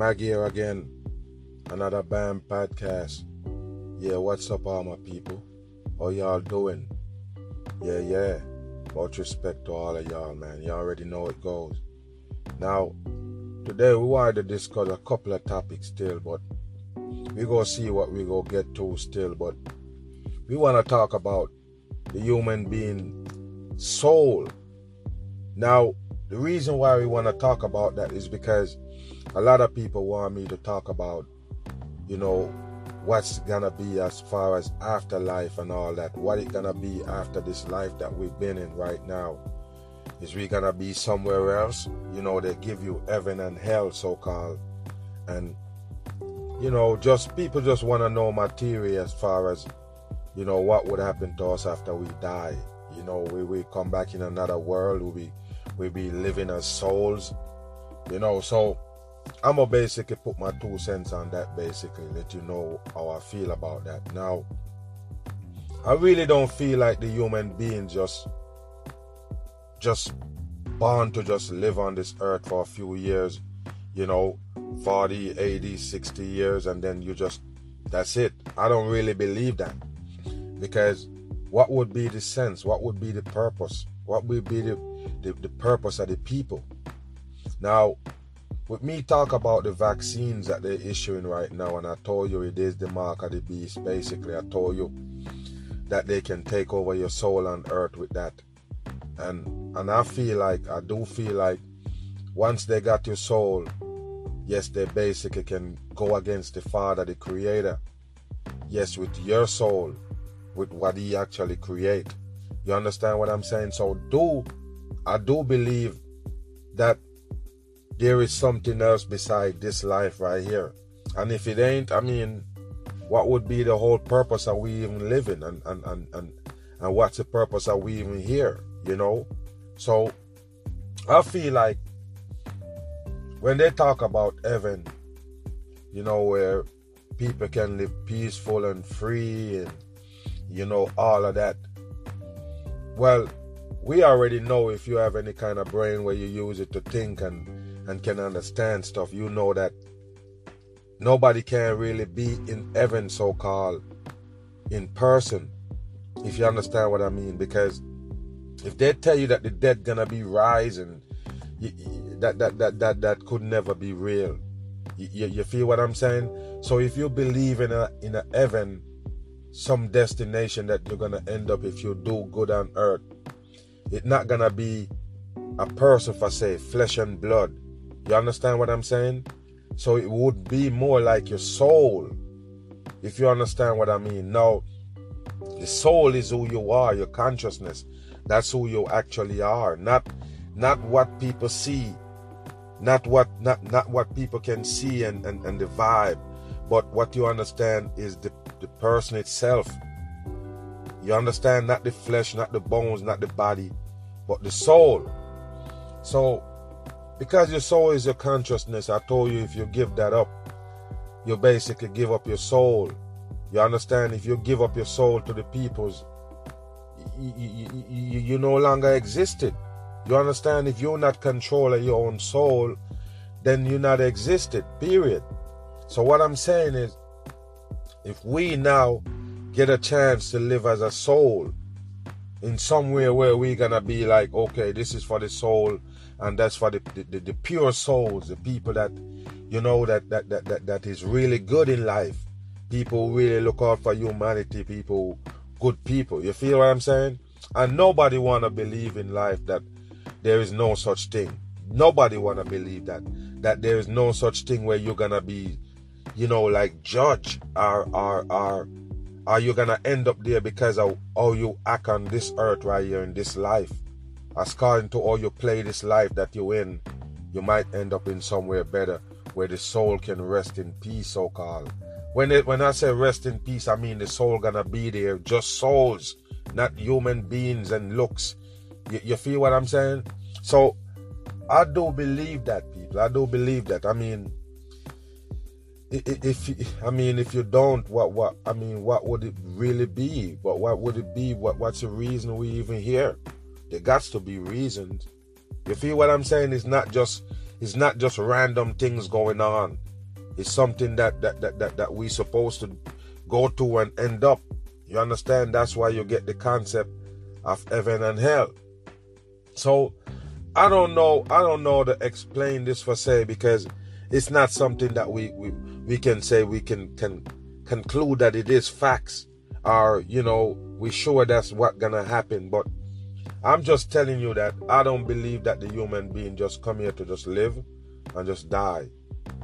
Mag here again. Another BAM podcast. Yeah, what's up, all my people? How y'all doing? Yeah, yeah. Much respect to all of y'all, man. You all already know it goes. Now, today we wanted to discuss a couple of topics still, but we go see what we go get to still. But we want to talk about the human being soul. Now, the reason why we want to talk about that is because a lot of people want me to talk about, you know, what's gonna be as far as afterlife and all that. What it gonna be after this life that we've been in right now? Is we gonna be somewhere else? You know, they give you heaven and hell, so called, and you know, just people just want to know material as far as, you know, what would happen to us after we die. You know, we we come back in another world. We we be living as souls. You know, so I'm gonna basically put my two cents on that. Basically, let you know how I feel about that. Now, I really don't feel like the human being just just born to just live on this earth for a few years. You know, 40, 80, 60 years, and then you just that's it. I don't really believe that because what would be the sense? What would be the purpose? What would be the the, the purpose of the people. Now, with me talk about the vaccines that they're issuing right now, and I told you it is the mark of the beast. Basically, I told you that they can take over your soul on earth with that. And and I feel like I do feel like once they got your soul, yes, they basically can go against the Father, the Creator. Yes, with your soul, with what He actually create. You understand what I'm saying? So do I do believe that there is something else beside this life right here. And if it ain't, I mean, what would be the whole purpose of we even living and and, and, and, and what's the purpose of we even here, you know? So I feel like when they talk about heaven, you know, where people can live peaceful and free and you know, all of that. Well, we already know if you have any kind of brain where you use it to think and and can understand stuff, you know that nobody can really be in heaven so called in person. If you understand what I mean, because if they tell you that the dead gonna be rising, that that that that that could never be real. You, you feel what I'm saying? So if you believe in a in a heaven, some destination that you're gonna end up if you do good on earth, it's not gonna be a person for say flesh and blood. You understand what I'm saying? So it would be more like your soul. If you understand what I mean. Now, the soul is who you are, your consciousness. That's who you actually are. Not not what people see. Not what not not what people can see and, and, and the vibe. But what you understand is the, the person itself. You understand not the flesh, not the bones, not the body, but the soul. So, because your soul is your consciousness, I told you if you give that up, you basically give up your soul. You understand? If you give up your soul to the peoples, you, you, you, you no longer existed. You understand? If you're not controlling your own soul, then you're not existed, period. So, what I'm saying is, if we now get a chance to live as a soul, in somewhere where we're gonna be like, okay, this is for the soul, and that's for the, the, the pure souls, the people that you know that, that that that that is really good in life. People really look out for humanity, people good people. You feel what I'm saying? And nobody wanna believe in life that there is no such thing. Nobody wanna believe that. That there is no such thing where you're gonna be, you know, like judge or or or are you gonna end up there because of how you act on this earth right here in this life? According to how you play this life that you're in, you might end up in somewhere better where the soul can rest in peace, so called. When it, when I say rest in peace, I mean the soul gonna be there, just souls, not human beings and looks. You, you feel what I'm saying? So I do believe that, people. I do believe that. I mean, if I mean if you don't, what what I mean, what would it really be? But what would it be? What what's the reason we even here? There got to be reasons. You feel what I'm saying? It's not just it's not just random things going on. It's something that that that that, that we supposed to go to and end up. You understand? That's why you get the concept of heaven and hell. So I don't know. I don't know to explain this for say because it's not something that we we, we can say we can can conclude that it is facts or you know we sure that's what gonna happen but i'm just telling you that i don't believe that the human being just come here to just live and just die.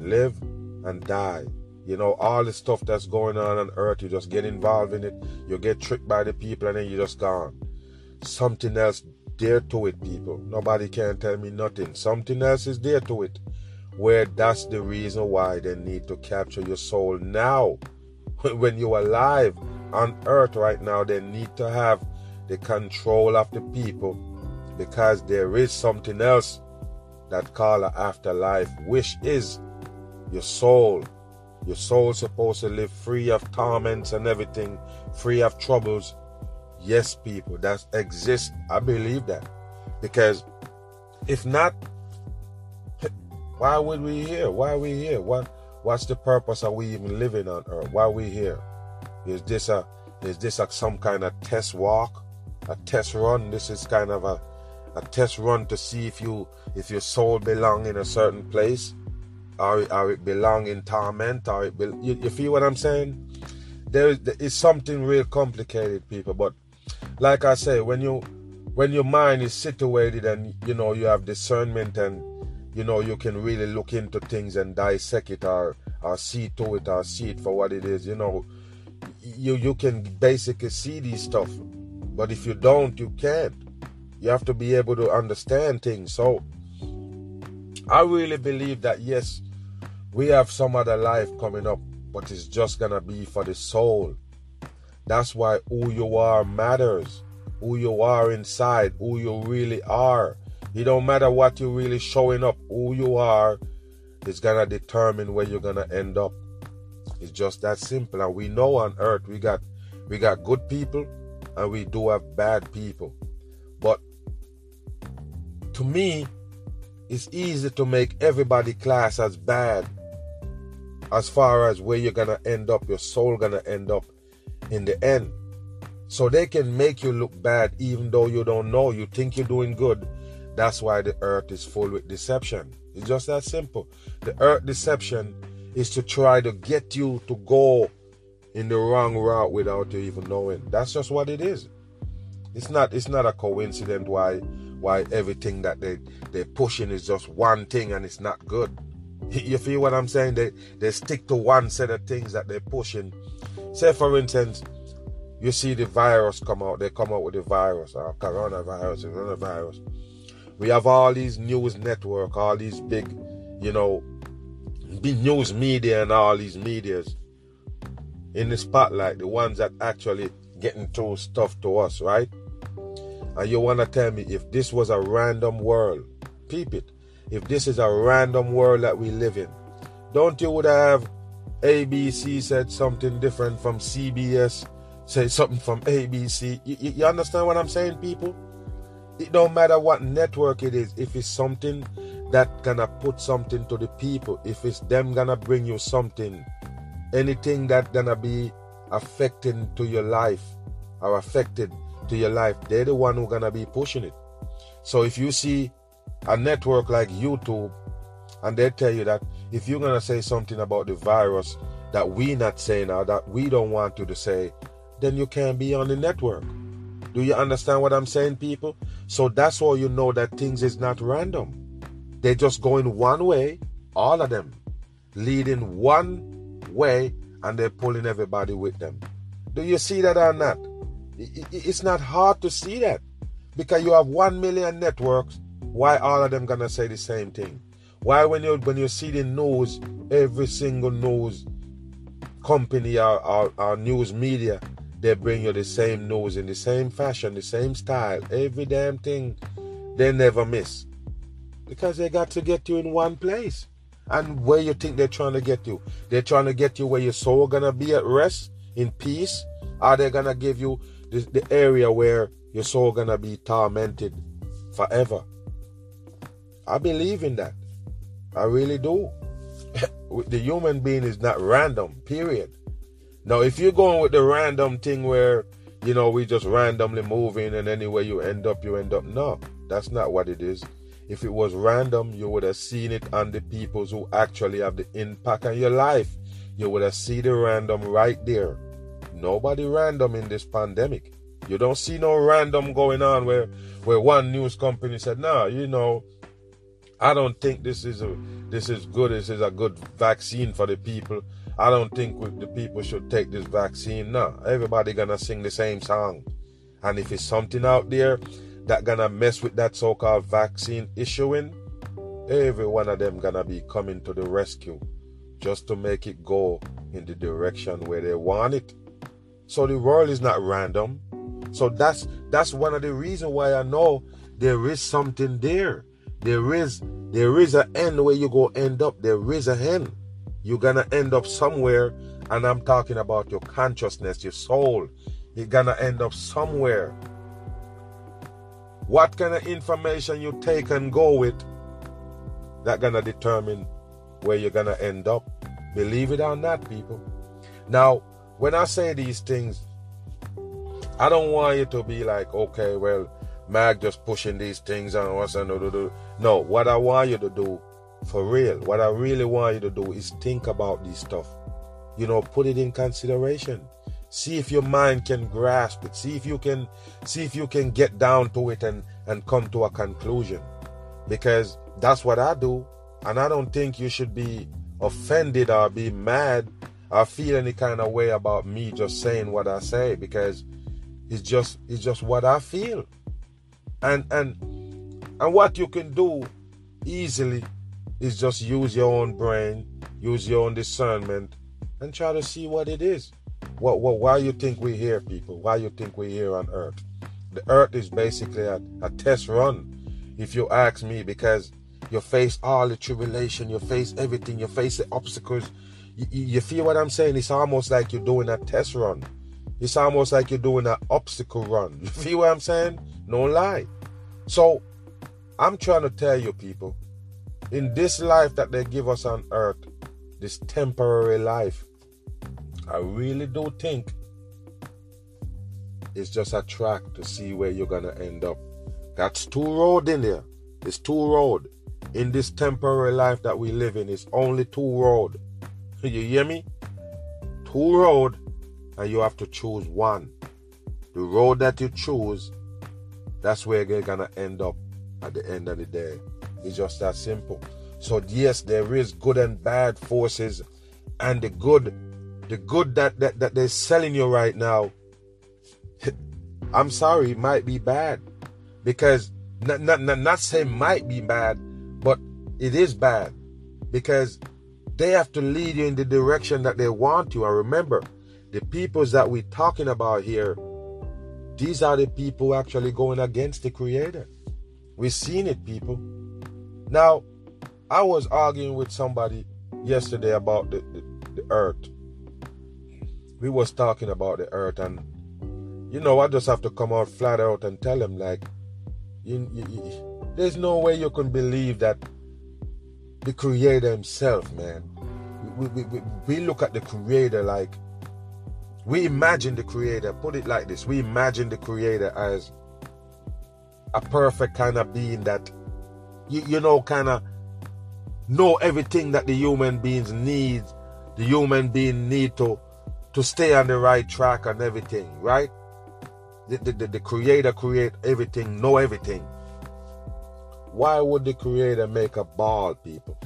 Live and die. You know all the stuff that's going on on earth you just get involved in it. You get tricked by the people and then you just gone. Something else there to it people. Nobody can tell me nothing. Something else is there to it where that's the reason why they need to capture your soul now. When you're alive on earth right now, they need to have the control of the people because there is something else that call an afterlife, which is your soul. Your soul supposed to live free of torments and everything, free of troubles. Yes, people, that exists. I believe that. Because if not, why would we here? Why are we here? What what's the purpose of we even living on earth? Why are we here? Is this a is this a, some kind of test walk, a test run? This is kind of a a test run to see if you if your soul belong in a certain place, or, or it belong in torment, or it be, you, you feel what I'm saying? There is, there is something real complicated, people. But like I say, when you when your mind is situated and you know you have discernment and you know you can really look into things and dissect it or or see to it or see it for what it is, you know you you can basically see these stuff but if you don't you can't. You have to be able to understand things. So i really believe that yes we have some other life coming up but it's just gonna be for the soul. That's why who you are matters. Who you are inside who you really are. It don't matter what you're really showing up who you are is gonna determine where you're gonna end up. It's just that simple. And we know on earth we got we got good people and we do have bad people. But to me, it's easy to make everybody class as bad as far as where you're gonna end up, your soul gonna end up in the end. So they can make you look bad even though you don't know. You think you're doing good. That's why the earth is full with deception. It's just that simple. The earth deception is to try to get you to go in the wrong route without you even knowing. That's just what it is. It's not it's not a coincidence why why everything that they they're pushing is just one thing and it's not good. You feel what I'm saying? They they stick to one set of things that they're pushing. Say for instance, you see the virus come out, they come out with the virus, uh, coronavirus, coronavirus. We have all these news network, all these big, you know, big news media and all these medias in the spotlight, the ones that actually getting through stuff to us, right? And you want to tell me if this was a random world, peep it. If this is a random world that we live in, don't you would have ABC said something different from CBS, say something from ABC? You, you, you understand what I'm saying, people? It don't matter what network it is, if it's something that gonna put something to the people if it's them gonna bring you something anything that gonna be affecting to your life or affected to your life they're the one who gonna be pushing it. So if you see a network like youtube and they tell you that if you're gonna say something about the virus that we not saying or that we don't want you to say then you can't be on the network. Do you understand what i'm saying people? So that's why you know that things is not random. They're just going one way, all of them, leading one way, and they're pulling everybody with them. Do you see that or not? It's not hard to see that because you have one million networks. Why all of them gonna say the same thing? Why when you when you see the news, every single news company or, or, or news media, they bring you the same news in the same fashion, the same style, every damn thing. They never miss. Because they got to get you in one place. And where you think they're trying to get you? They're trying to get you where your soul gonna be at rest, in peace? Are they gonna give you the, the area where your soul gonna be tormented forever? I believe in that. I really do. the human being is not random, period. Now, if you're going with the random thing where, you know, we just randomly moving and anywhere you end up, you end up. No, that's not what it is. If it was random, you would have seen it on the peoples who actually have the impact on your life. You would have seen the random right there. Nobody random in this pandemic. You don't see no random going on where where one news company said, "No, you know, I don't think this is a this is good. This is a good vaccine for the people. I don't think the people should take this vaccine." No, everybody gonna sing the same song, and if it's something out there that gonna mess with that so-called vaccine issuing, every one of them gonna be coming to the rescue just to make it go in the direction where they want it. So the world is not random. So that's that's one of the reasons why I know there is something there. There is there is an end where you go end up. There is a end. You're gonna end up somewhere, and I'm talking about your consciousness, your soul. You're gonna end up somewhere. What kind of information you take and go with, that gonna determine where you're gonna end up. Believe it or not, people. Now, when I say these things, I don't want you to be like, okay, well, Mag just pushing these things and what's and No, what I want you to do, for real, what I really want you to do is think about this stuff. You know, put it in consideration. See if your mind can grasp it. See if you can see if you can get down to it and, and come to a conclusion. Because that's what I do. And I don't think you should be offended or be mad or feel any kind of way about me just saying what I say because it's just it's just what I feel. And and and what you can do easily is just use your own brain, use your own discernment, and try to see what it is. What, why you think we're here, people? Why you think we're here on Earth? The Earth is basically a, a test run, if you ask me, because you face all the tribulation, you face everything, you face the obstacles. You, you feel what I'm saying? It's almost like you're doing a test run. It's almost like you're doing an obstacle run. You feel what I'm saying? No lie. So I'm trying to tell you, people, in this life that they give us on earth, this temporary life, I really do think it's just a track to see where you're gonna end up. That's two road in there. It's two road in this temporary life that we live in. It's only two road. You hear me? Two road and you have to choose one. The road that you choose, that's where you're gonna end up at the end of the day. It's just that simple. So yes, there is good and bad forces, and the good, the good that that, that they're selling you right now. I'm sorry, it might be bad, because not not not, not say might be bad, but it is bad, because they have to lead you in the direction that they want you. And remember, the peoples that we're talking about here, these are the people actually going against the Creator. We've seen it, people. Now, I was arguing with somebody yesterday about the, the, the earth. We was talking about the earth, and you know, I just have to come out flat out and tell him like, you, you, you, there's no way you can believe that the Creator Himself, man. We, we, we, we look at the Creator like we imagine the creator, put it like this we imagine the creator as a perfect kind of being that, you, you know, kind of know everything that the human beings need, the human being need to, to stay on the right track and everything, right? The, the, the, creator create everything, know everything. Why would the creator make a ball, people?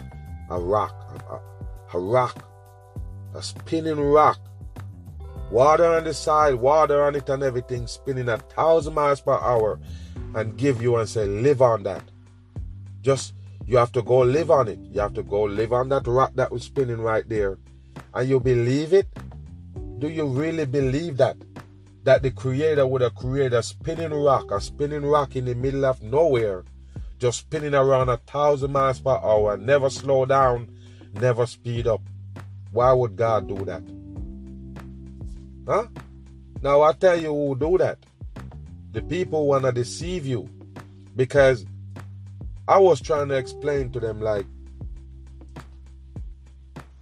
A rock, a, a rock, a spinning rock water on the side, water on it and everything, spinning a thousand miles per hour, and give you and say, live on that. Just you have to go live on it. You have to go live on that rock that was spinning right there. And you believe it? Do you really believe that? That the creator would have created a spinning rock, a spinning rock in the middle of nowhere, just spinning around a thousand miles per hour, never slow down, never speed up. Why would God do that? Huh? Now I tell you who do that. The people want to deceive you. Because I was trying to explain to them like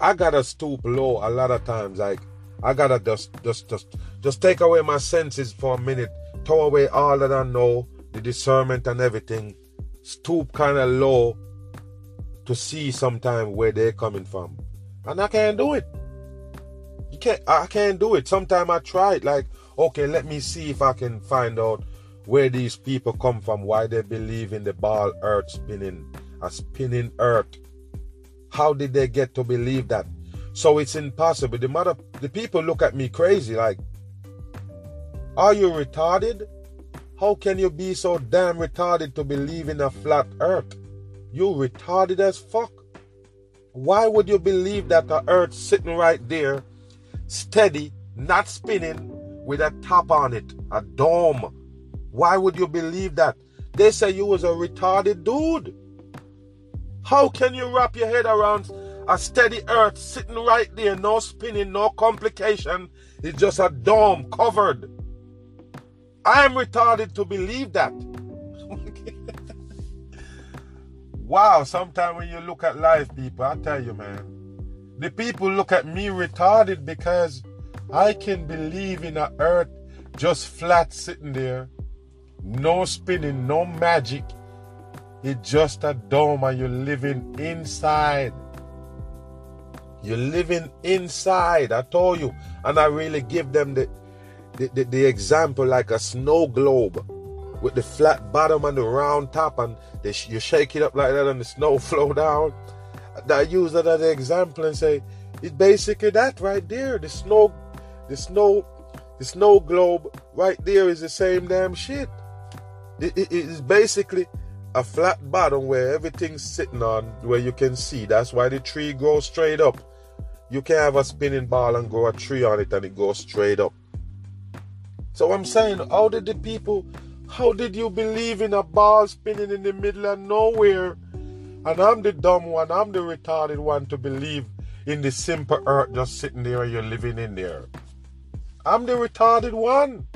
I gotta stoop low a lot of times. Like I gotta just just just just take away my senses for a minute, throw away all that I know, the discernment and everything, stoop kind of low to see sometime where they're coming from, and I can't do it. You can't. I can't do it. Sometimes I try it. Like okay, let me see if I can find out where these people come from, why they believe in the ball earth spinning, a spinning earth. How did they get to believe that? So it's impossible. The mother, the people look at me crazy, like, are you retarded? How can you be so damn retarded to believe in a flat earth? You retarded as fuck. Why would you believe that the earth sitting right there, steady, not spinning, with a top on it, a dome? Why would you believe that? They say you was a retarded dude. How can you wrap your head around a steady earth sitting right there, no spinning, no complication? It's just a dome covered. I am retarded to believe that. wow, sometimes when you look at life, people, I tell you, man, the people look at me retarded because I can believe in a earth just flat sitting there, no spinning, no magic. It's just a dome and you're living inside. You're living inside. I told you. And I really give them the, the, the, the example like a snow globe with the flat bottom and the round top, and they, you shake it up like that and the snow flow down. I use that as an example and say, it's basically that right there. The snow the snow, the snow globe right there is the same damn shit. It, it, it is basically a flat bottom where everything's sitting on, where you can see. That's why the tree grows straight up. You can have a spinning ball and grow a tree on it and it goes straight up. So I'm saying, how did the people, how did you believe in a ball spinning in the middle of nowhere? And I'm the dumb one, I'm the retarded one to believe in the simple earth just sitting there you're living in there. I'm the retarded one.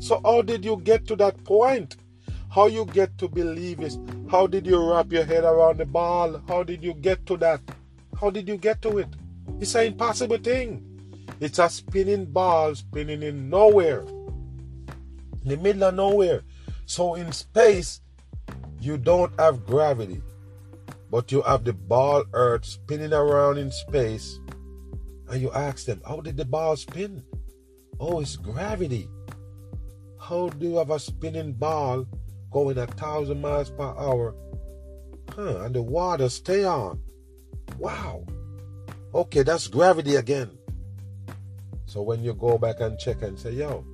So how did you get to that point? How you get to believe is how did you wrap your head around the ball? How did you get to that? How did you get to it? It's an impossible thing. It's a spinning ball spinning in nowhere. In the middle of nowhere. So in space, you don't have gravity. But you have the ball earth spinning around in space. And you ask them, how did the ball spin? Oh, it's gravity. How do you have a spinning ball going a thousand miles per hour? Huh, and the water stay on. Wow. Okay, that's gravity again. So when you go back and check and say, yo,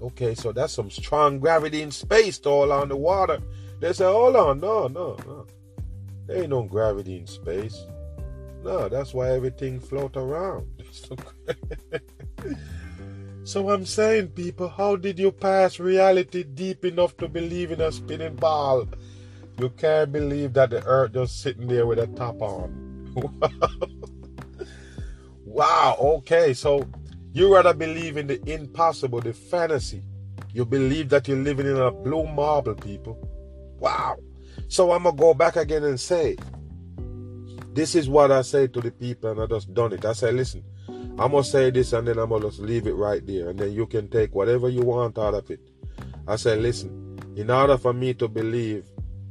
okay, so that's some strong gravity in space to hold on the water. They say, hold on, no, no, no. There ain't no gravity in space. No, that's why everything float around. So I'm saying, people, how did you pass reality deep enough to believe in a spinning ball? You can't believe that the earth just sitting there with a top on. okay, so you rather believe in the impossible, the fantasy. You believe that you're living in a blue marble, people. Wow. So I'm gonna go back again and say, this is what I say to the people, and I just done it. I say, listen, I'm gonna say this and then I'm gonna just leave it right there, and then you can take whatever you want out of it. I say, listen, in order for me to believe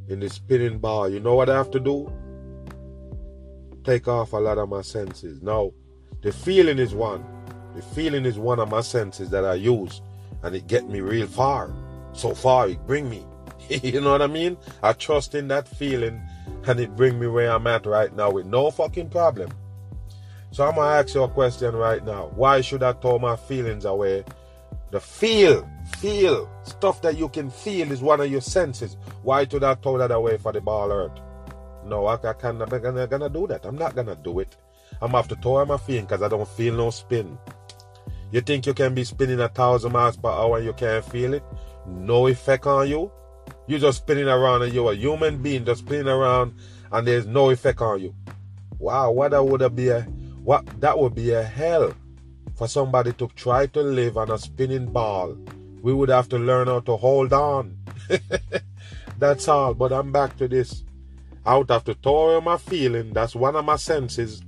in the spinning ball, you know what I have to do? Take off a lot of my senses. Now, the feeling is one. The feeling is one of my senses that I use, and it get me real far. So far, it bring me. you know what I mean? I trust in that feeling, and it bring me where I'm at right now with no fucking problem. So I'm gonna ask you a question right now. Why should I throw my feelings away? The feel, feel, stuff that you can feel is one of your senses. Why should I throw that away for the ball earth? No, I, I can't, I'm not gonna, do that. I'm not gonna do it. I'm have to throw my feeling because I don't feel no spin. You think you can be spinning a thousand miles per hour and you can't feel it? No effect on you. You're just spinning around and you're a human being just spinning around and there's no effect on you. Wow, what that would be a what that would be a hell for somebody to try to live on a spinning ball. We would have to learn how to hold on. That's all. But I'm back to this. Out of the tour of my feeling, that's one of my senses.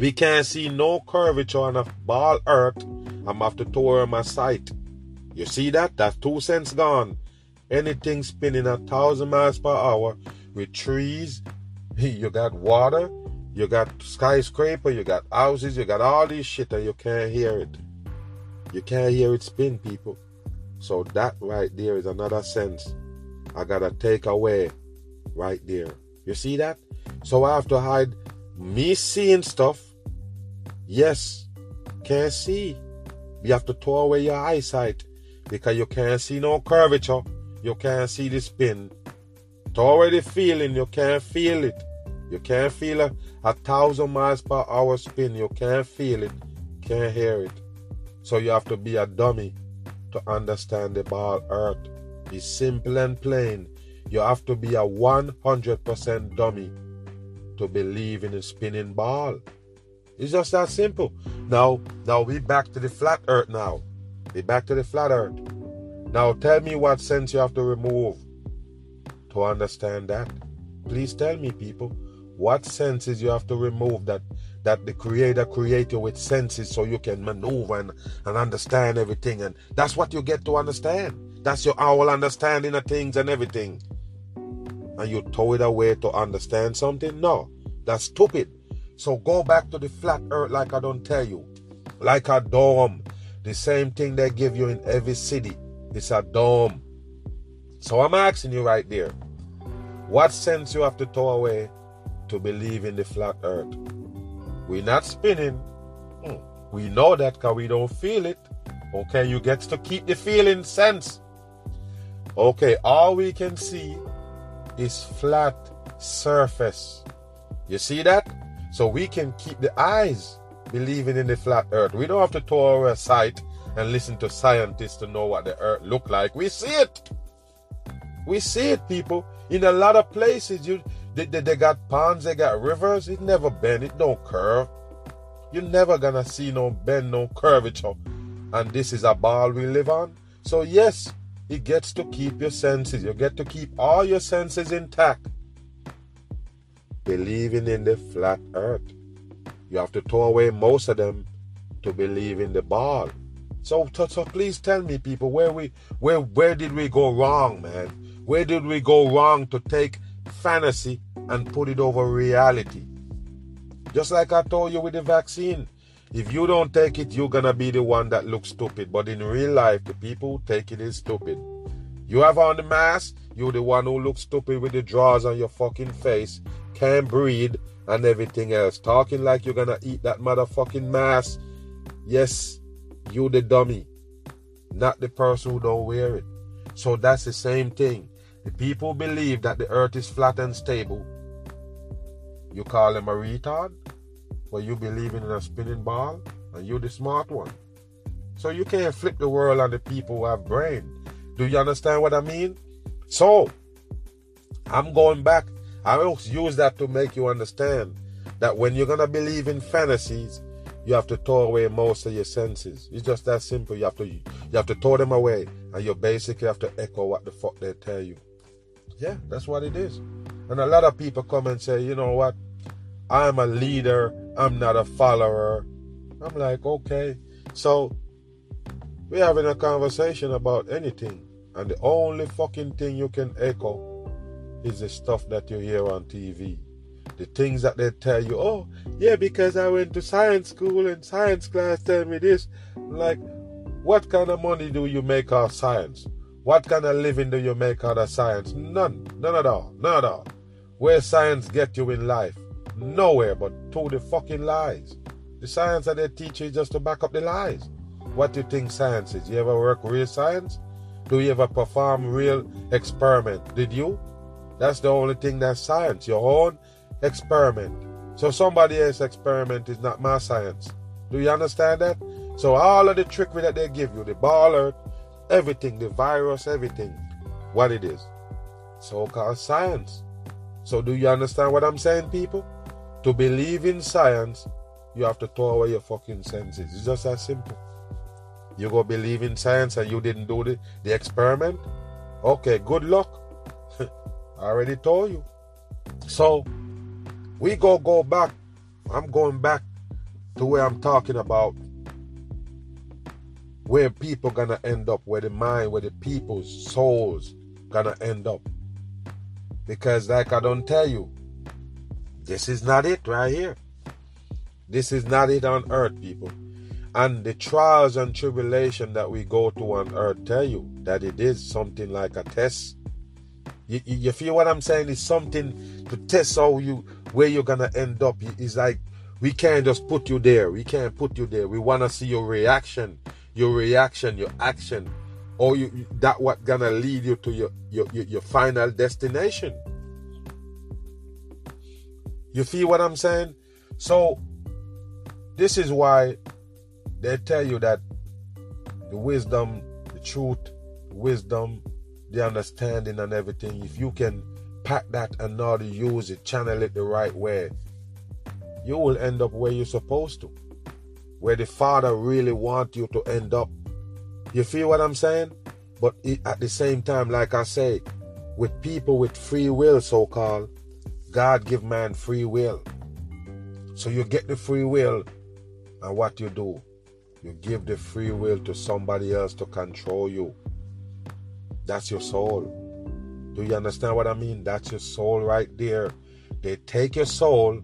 We can't see no curvature on a ball earth. I'm to tour my sight. You see that? That's two cents gone. Anything spinning a thousand miles per hour with trees, you got water, you got skyscraper, you got houses, you got all this shit and you can't hear it. You can't hear it spin, people. So that right there is another sense I gotta take away right there. You see that? So I have to hide me seeing stuff. Yes, can't see. You have to throw away your eyesight because you can't see no curvature. You can't see the spin. Throw away the feeling. You can't feel it. You can't feel a, a thousand miles per hour spin. You can't feel it. Can't hear it. So you have to be a dummy to understand the ball earth. It's simple and plain. You have to be a 100% dummy to believe in a spinning ball. It's just that simple. Now, now we back to the flat earth now. We back to the flat earth. Now tell me what sense you have to remove to understand that. Please tell me, people, what senses you have to remove that that the creator created with senses so you can maneuver and, and understand everything and that's what you get to understand that's your owl understanding of things and everything and you throw it away to understand something no that's stupid so go back to the flat earth like i don't tell you like a dome the same thing they give you in every city it's a dome so i'm asking you right there what sense you have to throw away to believe in the flat earth we're not spinning. Hmm. We know that because we don't feel it. Okay, you get to keep the feeling sense. Okay, all we can see is flat surface. You see that? So we can keep the eyes believing in the flat earth. We don't have to tour our sight and listen to scientists to know what the earth look like. We see it. We see it, people. In a lot of places, you they, they, they got ponds, they got rivers. It never bend, it don't curve. You're never gonna see no bend, no curvature. And this is a ball we live on. So yes, it gets to keep your senses. You get to keep all your senses intact. Believing in the flat earth. You have to throw away most of them to believe in the ball. So, so, please tell me, people, where we where where did we go wrong, man? Where did we go wrong to take fantasy and put it over reality. Just like I told you with the vaccine. If you don't take it, you're gonna be the one that looks stupid. But in real life, the people who take it is stupid. You have on the mask, you're the one who looks stupid with the drawers on your fucking face, can't breathe, and everything else. Talking like you're gonna eat that motherfucking mask. Yes, you the dummy, not the person who don't wear it. So that's the same thing. The people believe that the earth is flat and stable. You call them a retard? Well, you believe in a spinning ball and you're the smart one. So you can't flip the world on the people who have brain. Do you understand what I mean? So, I'm going back. I will use that to make you understand that when you're going to believe in fantasies, you have to throw away most of your senses. It's just that simple. You have to you have to throw them away and you basically have to echo what the fuck they tell you. Yeah, that's what it is. And a lot of people come and say, you know what? I'm a leader, I'm not a follower. I'm like, okay. So we're having a conversation about anything. And the only fucking thing you can echo is the stuff that you hear on TV. The things that they tell you, oh, yeah, because I went to science school and science class tell me this. Like, what kind of money do you make out of science? What kind of living do you make out of science? None. None at all. None at all. Where science get you in life? Nowhere but to the fucking lies. The science that they teach you is just to back up the lies. What do you think science is? You ever work real science? Do you ever perform real experiment? Did you? That's the only thing that's science. Your own experiment. So somebody else's experiment is not my science. Do you understand that? So all of the trickery that they give you, the baller, everything, the virus, everything, what it is. So called science. So, do you understand what I'm saying, people? To believe in science, you have to throw away your fucking senses. It's just that simple. You go believe in science and you didn't do the, the experiment? Okay, good luck. I already told you. So, we go go back. I'm going back to where I'm talking about where people gonna end up, where the mind, where the people's souls gonna end up. Because like I don't tell you, this is not it right here. This is not it on earth, people. And the trials and tribulation that we go to on earth tell you that it is something like a test. You, you, you feel what I'm saying? It's something to test how you where you're gonna end up. It's like we can't just put you there. We can't put you there. We wanna see your reaction, your reaction, your action, or you that what gonna lead you to your your, your, your final destination. You feel what I'm saying? So this is why they tell you that the wisdom, the truth, wisdom, the understanding and everything, if you can pack that and know to use it, channel it the right way, you will end up where you're supposed to. Where the Father really wants you to end up. You feel what I'm saying? But at the same time, like I say, with people with free will, so called, God give man free will. So you get the free will, and what you do, you give the free will to somebody else to control you. That's your soul. Do you understand what I mean? That's your soul right there. They take your soul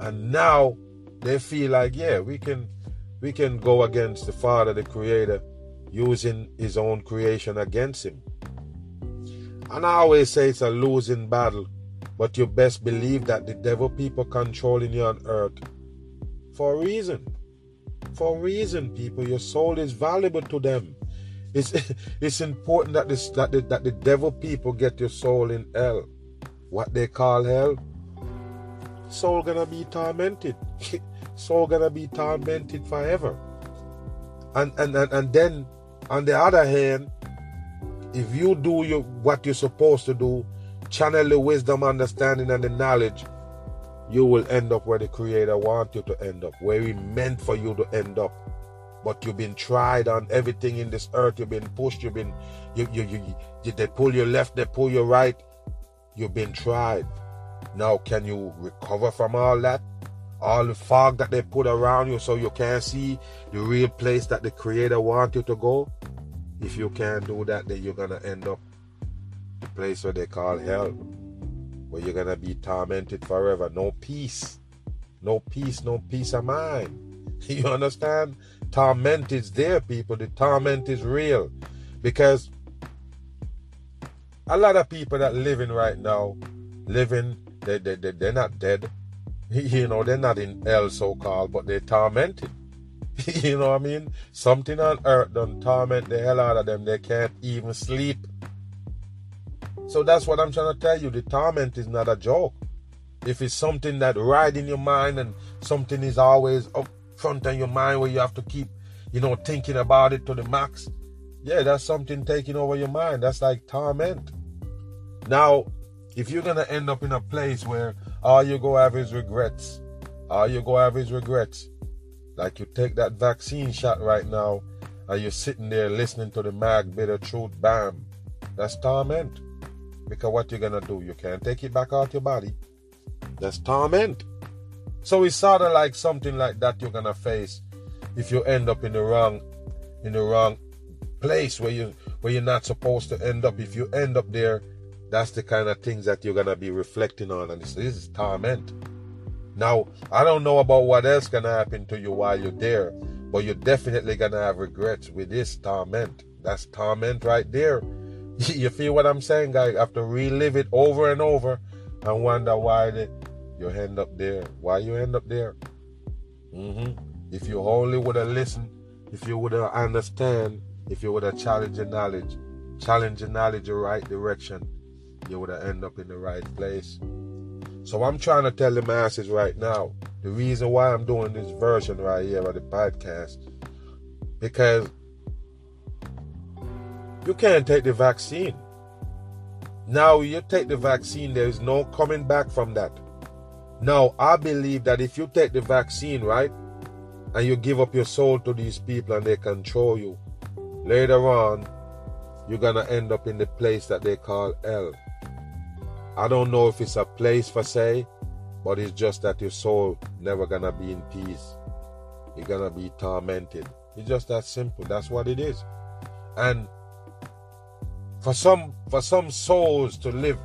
and now they feel like, yeah, we can we can go against the Father, the Creator, using his own creation against him. And I always say it's a losing battle, but you best believe that the devil people controlling you on earth for a reason for a reason, people. Your soul is valuable to them. It's it's important that this that the, that the devil people get your soul in hell, what they call hell. Soul gonna be tormented. soul gonna be tormented forever. And and and, and then on the other hand, if you do your what you're supposed to do, channel the wisdom, understanding, and the knowledge you will end up where the Creator wants you to end up, where He meant for you to end up. But you've been tried on everything in this earth. You've been pushed. You've been, you, you, you, you, they pull you left, they pull you right. You've been tried. Now, can you recover from all that? All the fog that they put around you so you can't see the real place that the Creator wants you to go? If you can't do that, then you're going to end up the place where they call hell where you're gonna be tormented forever. No peace. No peace, no peace of mind. You understand? Torment is there, people. The torment is real. Because a lot of people that living right now, living, they, they, they, they're not dead. You know, they're not in hell, so called, but they're tormented. you know what I mean? Something on earth done torment the hell out of them. They can't even sleep. So that's what I'm trying to tell you. The torment is not a joke. If it's something that ride in your mind and something is always up front in your mind where you have to keep, you know, thinking about it to the max, yeah, that's something taking over your mind. That's like torment. Now, if you're gonna end up in a place where all you go have is regrets, all you go have is regrets, like you take that vaccine shot right now, and you're sitting there listening to the mag bitter truth, bam, that's torment. Because what you're gonna do, you can't take it back out your body. That's torment. So it's sort of like something like that you're gonna face if you end up in the wrong in the wrong place where you where you're not supposed to end up. If you end up there, that's the kind of things that you're gonna be reflecting on, and this, this is torment. Now, I don't know about what else gonna happen to you while you're there, but you're definitely gonna have regrets with this torment. That's torment right there. You feel what I'm saying, guys? You have to relive it over and over and wonder why the, you end up there. Why you end up there? Mm-hmm. If you only would have listened, if you would have understand, if you would have challenged your knowledge, challenge your knowledge the right direction, you would have end up in the right place. So I'm trying to tell the masses right now, the reason why I'm doing this version right here of the podcast, because you can't take the vaccine. Now you take the vaccine, there is no coming back from that. Now, I believe that if you take the vaccine, right, and you give up your soul to these people and they control you, later on, you're gonna end up in the place that they call hell. I don't know if it's a place for say, but it's just that your soul never gonna be in peace. you're gonna be tormented. It's just that simple. That's what it is. And for some for some souls to live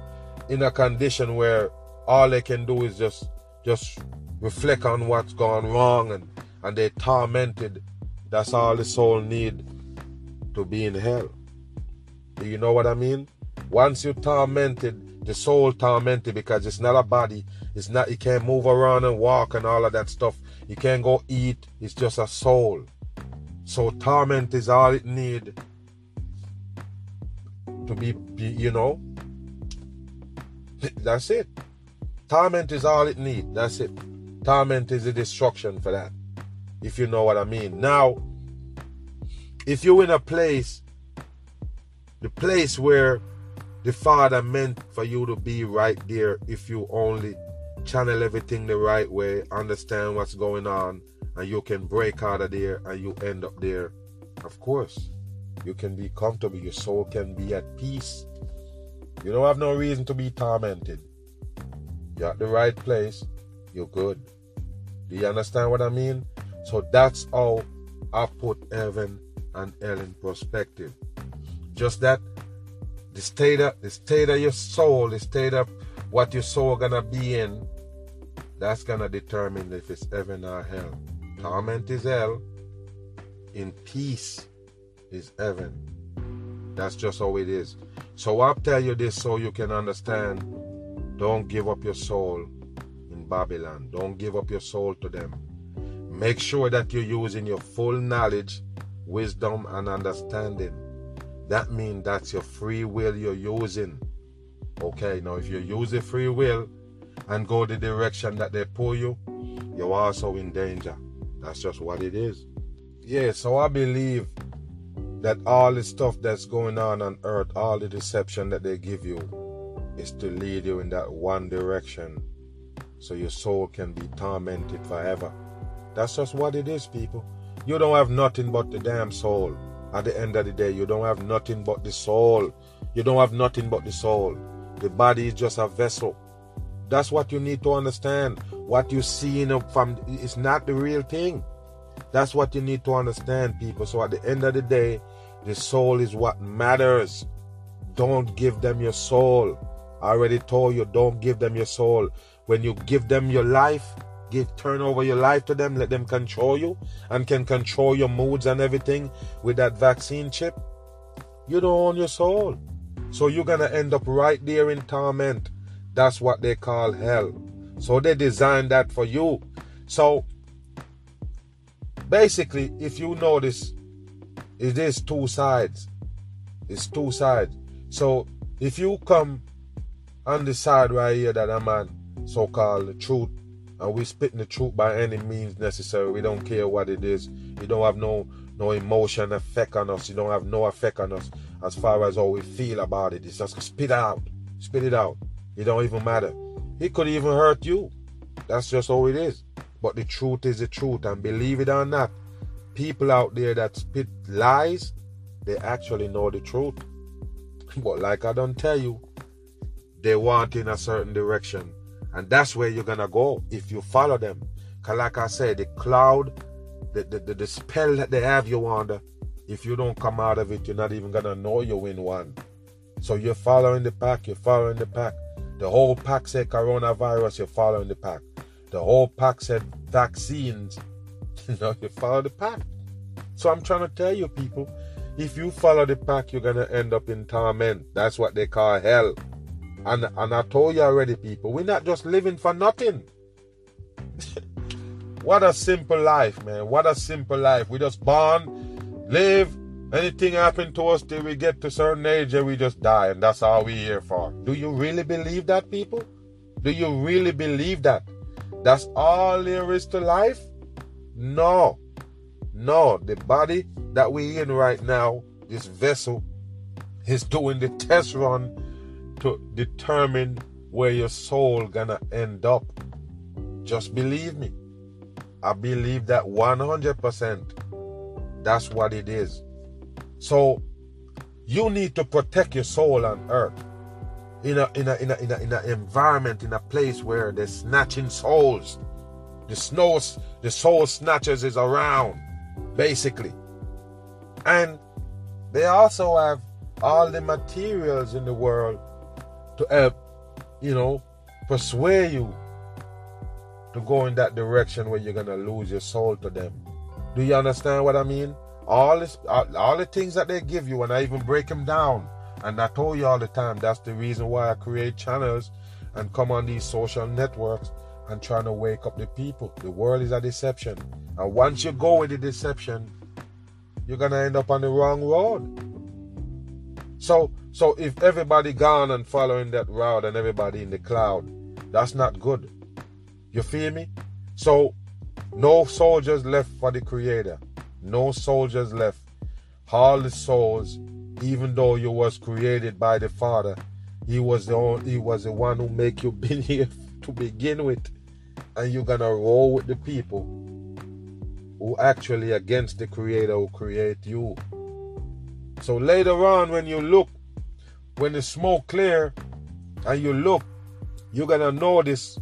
in a condition where all they can do is just just reflect on what's gone wrong and and they're tormented. That's all the soul need to be in hell. Do you know what i mean? Once you're tormented the soul tormented because it's not a body it's not you can't move around and walk and all of that stuff. You can't go eat it's just a soul. So torment is all it need to be, be you know. That's it. Torment is all it need. That's it. Torment is the destruction for that if you know what i mean. Now if you're in a place the place where the father meant for you to be right there if you only channel everything the right way understand what's going on and you can break out of there and you end up there of course you can be comfortable. Your soul can be at peace. You don't have no reason to be tormented. You're at the right place. You're good. Do you understand what I mean? So that's how I put heaven and hell in perspective. Just that the state of the state of your soul, the state of what your soul gonna be in, that's gonna determine if it's heaven or hell. Torment is hell. In peace is heaven. That's just how it is. So I'll tell you this so you can understand. Don't give up your soul in Babylon. Don't give up your soul to them. Make sure that you're using your full knowledge, wisdom, and understanding. That means that's your free will you're using. Okay, now if you use the free will and go the direction that they pull you, you're also in danger. That's just what it is. Yeah, so I believe that all the stuff that's going on on earth, all the deception that they give you, is to lead you in that one direction so your soul can be tormented forever. That's just what it is, people. You don't have nothing but the damn soul. At the end of the day, you don't have nothing but the soul. You don't have nothing but the soul. The body is just a vessel. That's what you need to understand. What you see in from is not the real thing. That's what you need to understand, people. So at the end of the day, the soul is what matters. Don't give them your soul. I already told you, don't give them your soul. When you give them your life, give turn over your life to them, let them control you and can control your moods and everything with that vaccine chip. You don't own your soul. So you're gonna end up right there in torment. That's what they call hell. So they designed that for you. So basically, if you notice, it is two sides. It's two sides. So if you come on the side right here that I'm on, so called the truth, and we spitting the truth by any means necessary. We don't care what it is. You don't have no no emotion effect on us. You don't have no effect on us as far as how we feel about it. It's just spit out. Spit it out. It don't even matter. It could even hurt you. That's just how it is. But the truth is the truth, and believe it or not, people out there that spit lies, they actually know the truth. But like I don't tell you, they want in a certain direction. And that's where you're gonna go if you follow them. Cause like I said, the cloud, the, the, the, the spell that they have you under, if you don't come out of it, you're not even gonna know you win one. So you're following the pack, you're following the pack. The whole pack said coronavirus, you're following the pack. The whole pack said vaccines, you know, you follow the pack. So I'm trying to tell you, people, if you follow the pack, you're gonna end up in torment. That's what they call hell. And and I told you already, people, we're not just living for nothing. what a simple life, man. What a simple life. We just born, live, anything happen to us till we get to certain age and we just die, and that's all we here for. Do you really believe that, people? Do you really believe that? That's all there is to life? No. No, the body that we're in right now, this vessel, is doing the test run to determine where your soul gonna end up. Just believe me. I believe that 100%. That's what it is. So you need to protect your soul on earth. In a in a in a in a, in a environment, in a place where they're snatching souls. The snow, the soul snatchers is around, basically. And they also have all the materials in the world to help, you know, persuade you to go in that direction where you're gonna lose your soul to them. Do you understand what I mean? All this, all, all the things that they give you, and I even break them down. And I told you all the time, that's the reason why I create channels and come on these social networks and trying to wake up the people. The world is a deception. And once you go with the deception, you're gonna end up on the wrong road. So so if everybody gone and following that route and everybody in the cloud, that's not good. You feel me? So no soldiers left for the creator. No soldiers left. All the souls, even though you was created by the Father, he was the only, he was the one who make you be here to begin with. And you're gonna roll with the people who actually against the creator who create you. So later on when you look, when the smoke clear and you look, you're gonna notice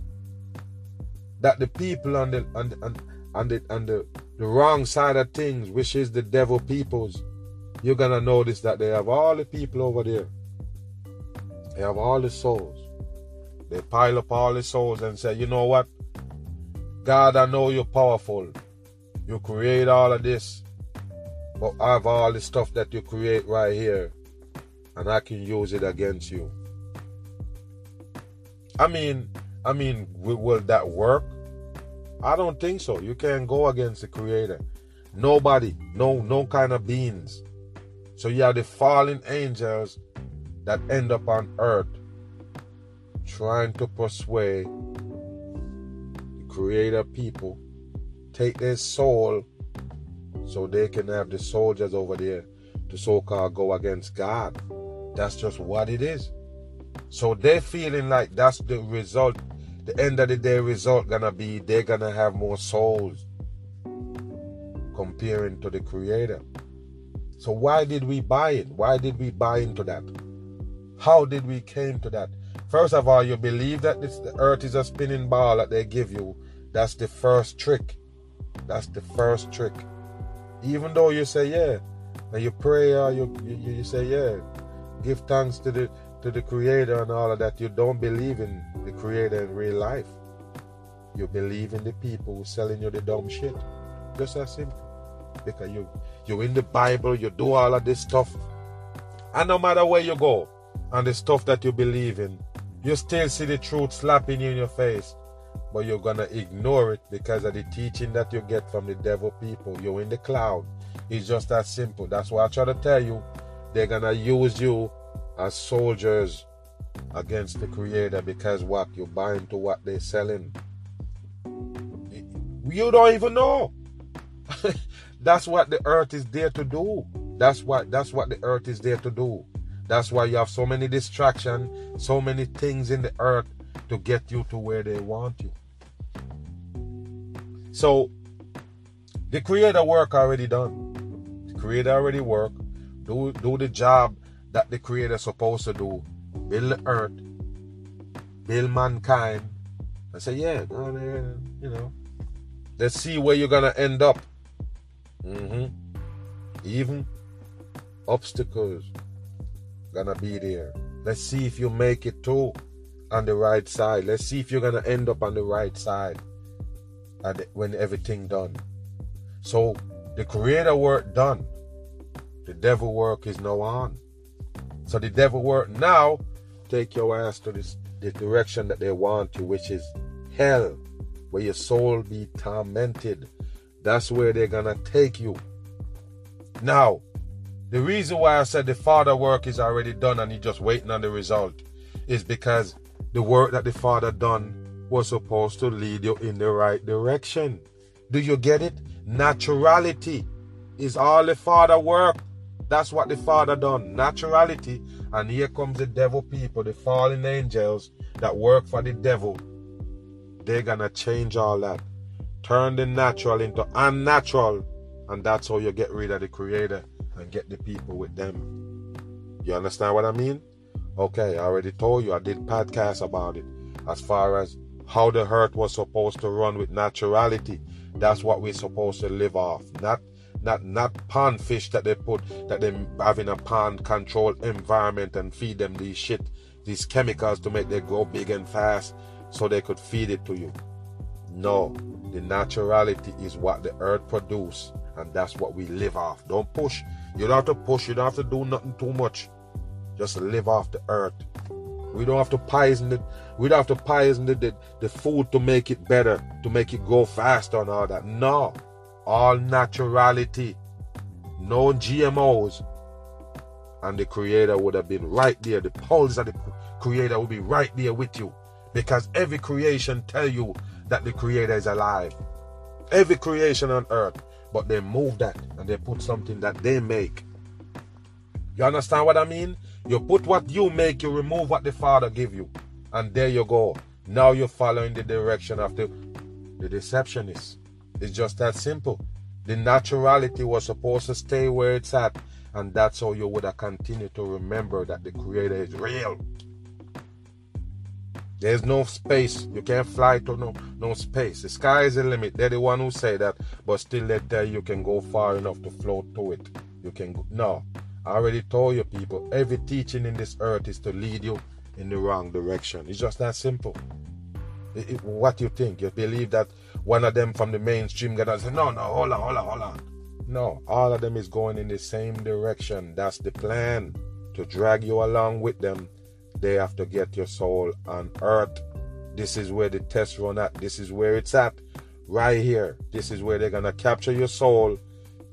that the people on the on the, on the, on the, the wrong side of things, which is the devil peoples, you're gonna notice that they have all the people over there they have all the souls. They pile up all the souls and say, you know what? God, I know you're powerful. You create all of this. But I have all the stuff that you create right here. And I can use it against you. I mean, I mean, will, that work? I don't think so. You can't go against the creator. Nobody, no, no kind of beings. So you have the fallen angels that end up on earth trying to persuade creator people take their soul so they can have the soldiers over there to so-called go against God. That's just what it is. So they're feeling like that's the result. The end of the day result gonna be they're gonna have more souls comparing to the creator. So why did we buy it? Why did we buy into that? How did we came to that? First of all, you believe that this, the earth is a spinning ball that they give you. That's the first trick. That's the first trick. Even though you say yeah, and you pray or you, you you say yeah, give thanks to the to the Creator and all of that. You don't believe in the Creator in real life. You believe in the people who selling you the dumb shit. Just as simple. Because you you in the Bible, you do all of this stuff, and no matter where you go, and the stuff that you believe in, you still see the truth slapping you in your face, but you're gonna ignore it because of the teaching that you get from the devil people. You're in the cloud. It's just that simple. That's why I try to tell you. They're gonna use you as soldiers against the creator because what you're buying to what they're selling. You don't even know. that's what the earth is there to do. That's what that's what the earth is there to do. That's why you have so many distractions, so many things in the earth to get you to where they want you. So the creator work already done. The creator already work. Do do the job that the creator supposed to do. Build the earth, build mankind. I say, yeah, you know. Let's see where you're gonna end up. Mm-hmm. Even obstacles, gonna be there. Let's see if you make it too on the right side. Let's see if you're gonna end up on the right side the, when everything done. So the creator work done. The devil work is now on. So the devil work now take your ass to this the direction that they want you, which is hell, where your soul be tormented. That's where they're gonna take you. Now, the reason why I said the Father work is already done and he's just waiting on the result is because the work that the Father done was supposed to lead you in the right direction. Do you get it? Naturality is all the Father work. That's what the Father done. Naturality. And here comes the devil people, the fallen angels that work for the devil. They're gonna change all that. Turn the natural into unnatural. And that's how you get rid of the creator and get the people with them. You understand what I mean? Okay, I already told you I did podcasts about it as far as how the earth was supposed to run with naturality. That's what we're supposed to live off. Not not not pond fish that they put that they have in a pond controlled environment and feed them these shit, these chemicals to make them grow big and fast so they could feed it to you. No, the naturality is what the earth produce, and that's what we live off. Don't push. You don't have to push, you don't have to do nothing too much. Just live off the earth. We don't have to poison it. We don't have to poison the, the, the food to make it better, to make it go faster and all that. No. All naturality. No GMOs. And the creator would have been right there. The pulse of the creator would be right there with you. Because every creation tell you that the creator is alive. Every creation on earth. But they move that and they put something that they make. You understand what I mean? You put what you make, you remove what the Father give you. And there you go. Now you're following the direction of the, the deceptionist. It's just that simple. The naturality was supposed to stay where it's at. And that's how you would have continued to remember that the Creator is real. There's no space. You can't fly to no no space. The sky is the limit. They're the one who say that, but still they tell you, can go far enough to float to it. You can go. No, I already told you people. Every teaching in this earth is to lead you in the wrong direction. It's just that simple. It, it, what you think? You believe that one of them from the mainstream gonna say, no, no, hold on, hold on, hold on. No, all of them is going in the same direction. That's the plan to drag you along with them they have to get your soul on earth. This is where the test run at. This is where it's at. Right here. This is where they're gonna capture your soul.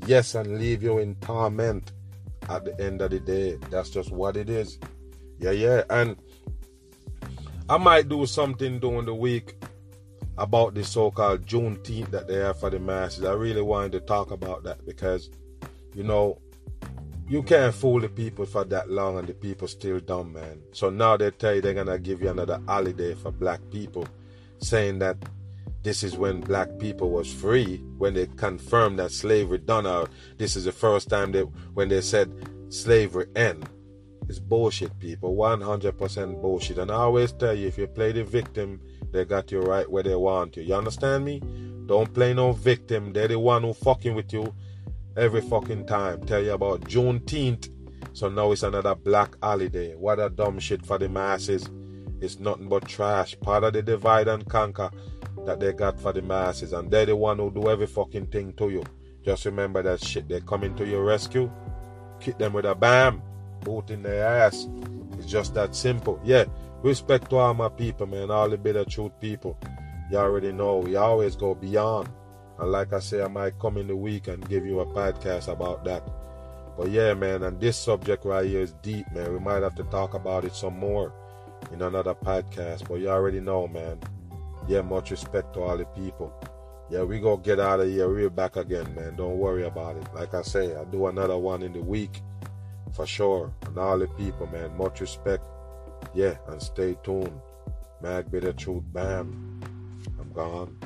Yes, and leave you in torment at the end of the day. That's just what it is. Yeah, yeah. And I might do something during the week about the so-called Juneteenth that they have for the masses. I really wanted to talk about that because, you know, you can't fool the people for that long and the people still dumb, man. So now they tell you they're gonna give you another holiday for black people, saying that this is when black people was free, when they confirmed that slavery done out. This is the first time that when they said slavery end. It's bullshit, people. 100% bullshit. And I always tell you, if you play the victim, they got you right where they want you. You understand me? Don't play no victim. They're the one who fucking with you every fucking time. Tell you about Juneteenth. So now it's another black holiday. What a dumb shit for the masses. It's nothing but trash. Part of the divide and conquer that they got for the masses. And they're the one who do every fucking thing to you. Just remember that shit. They're coming to your rescue. Hit them with a bam. Boot in their ass. It's just that simple. Yeah. Respect to all my people, man. All the bitter truth people. You already know. We always go beyond. And like I say, I might come in the week and give you a podcast about that. But yeah, man, and this subject right here is deep, man. We might have to talk about it some more in another podcast. But you already know, man. Yeah, much respect to all the people. Yeah, we gonna get out of here. We're back again, man. Don't worry about it. Like I say, I'll do another one in the week for sure. And all the people, man. Much respect. Yeah, and stay tuned. Mag bitter truth. Bam. I'm gone.